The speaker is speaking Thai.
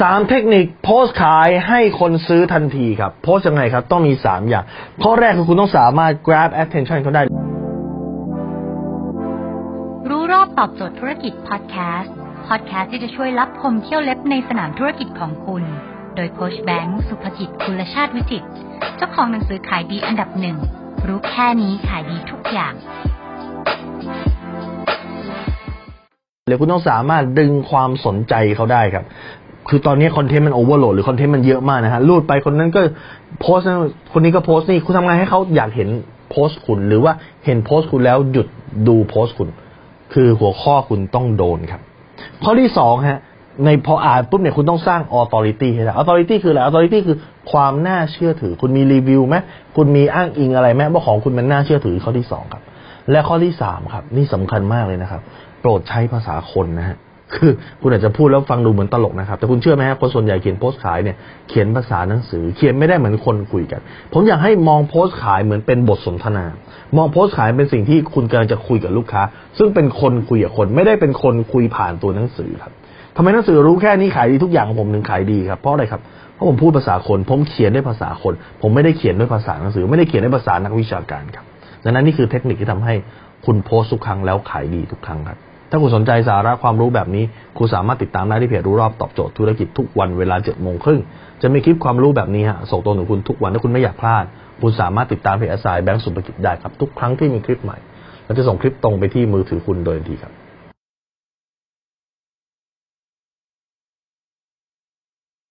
สามเทคนิคโพสต์ขายให้คนซื้อทันทีครับ โพสต์ยังไงครับต้องมีสามอย่าง ข้อแรกคือคุณต้องสามารถ grab attention เขาได้ รู้รอบตอบโจทย์ธุรกิจพอดแคสต์พอดแคสต์ที่จะช่วยรับพมเที่ยวเล็บในสนามธุรกิจของคุณ โดยโคชแบงค์สุภกิจคุณชาติวิจิตรเจ้าของหนังสือขายดีอันดับหนึ่งรู้แค่นี้ขายดีทุกอย่างหรือคุณต้องสามารถดึงความสนใจเขาได้ครับ คือตอนนี้คอนเทนต์มัน overload หรือคอนเทนต์มันเยอะมากนะฮะรูดไปคนนั้นก็โพสต์คนนี้ก็โพสต์นี่คุณทำไงให้เขาอยากเห็นโพสต์คุณ หรือว่าเห็นโพสต์คุณแล้วหยุดดูโพสต์คุณ คือหัวข้อคุณต้องโดนครับ ข้อที่สองฮะในพออ่านปุ๊บเนี่ยคุณต้องสร้าง authority ให้ได้ authority คืออะไร authority คือความน่าเชื่อถือ คุณมีรีวิวไหมคุณมีอ้างอิงอะไรไหมว่าของคุณมันน่าเชื่อถือข้อที่สองครับ และข้อที่สามครับ นี่สำคัญมากเลยนะครับ โปรดใช้ภาษาคนนะฮะ คือคุณอาจจะพูดแล้วฟังดูเหมือนตลกนะครับ แต่คุณเชื่อไหมฮะคนส่วนใหญ่เขียนโพสต์ขายเนี่ยเขียนภาษาหนังสือ เขียนไม่ได้เหมือนคนคุยกัน ผมอยากให้มองโพสต์ขายเหมือนเป็นบทสนทนา มองโพสต์ขายเป็นสิ่งที่คุณกำลังจะคุยกับลูกค้า ซึ่งเป็นคนคุยกับคนไม่ได้เป็นคนคุยผ่านตัวหนังสือครับทำไมหนังสือรู้แค่นี้ขายดีทุกอย่างของผมถึงขายดีครับเพราะอะไรครับเพราะผมพูดภาษาคน ผมเขียนด้วยภาษาคน ผมไม่ได้เขียนด้วยภาษาหนังสือ ไม่ได้เขียนด้วยภาษานักวิชาการครับดังนั้นนี่คือเทคนิคที่ทำให้คุณโพสต์ทุกครั้งแล้วขายดีทุกครั้งครับ ถ้าคุณสนใจสาระความรู้แบบนี้ คุณสามารถติดตามได้ที่เพจรู้รอบตอบโจทย์ธุรกิจทุกวันเวลาเจ็ดโมงครึ่งจะมีคลิปความรู้แบบนี้ฮะส่งตรงถึงคุณทุกวันถ้าคุณไม่อยากพลาด คุณสามารถติดตามเพจอสายแบงก์สุภกิจได้ครับทุกครั้งที่มีคลิปใหม่เราจะส่งคลิปตรงไปที่มือถือคุณโดยทันทีครับ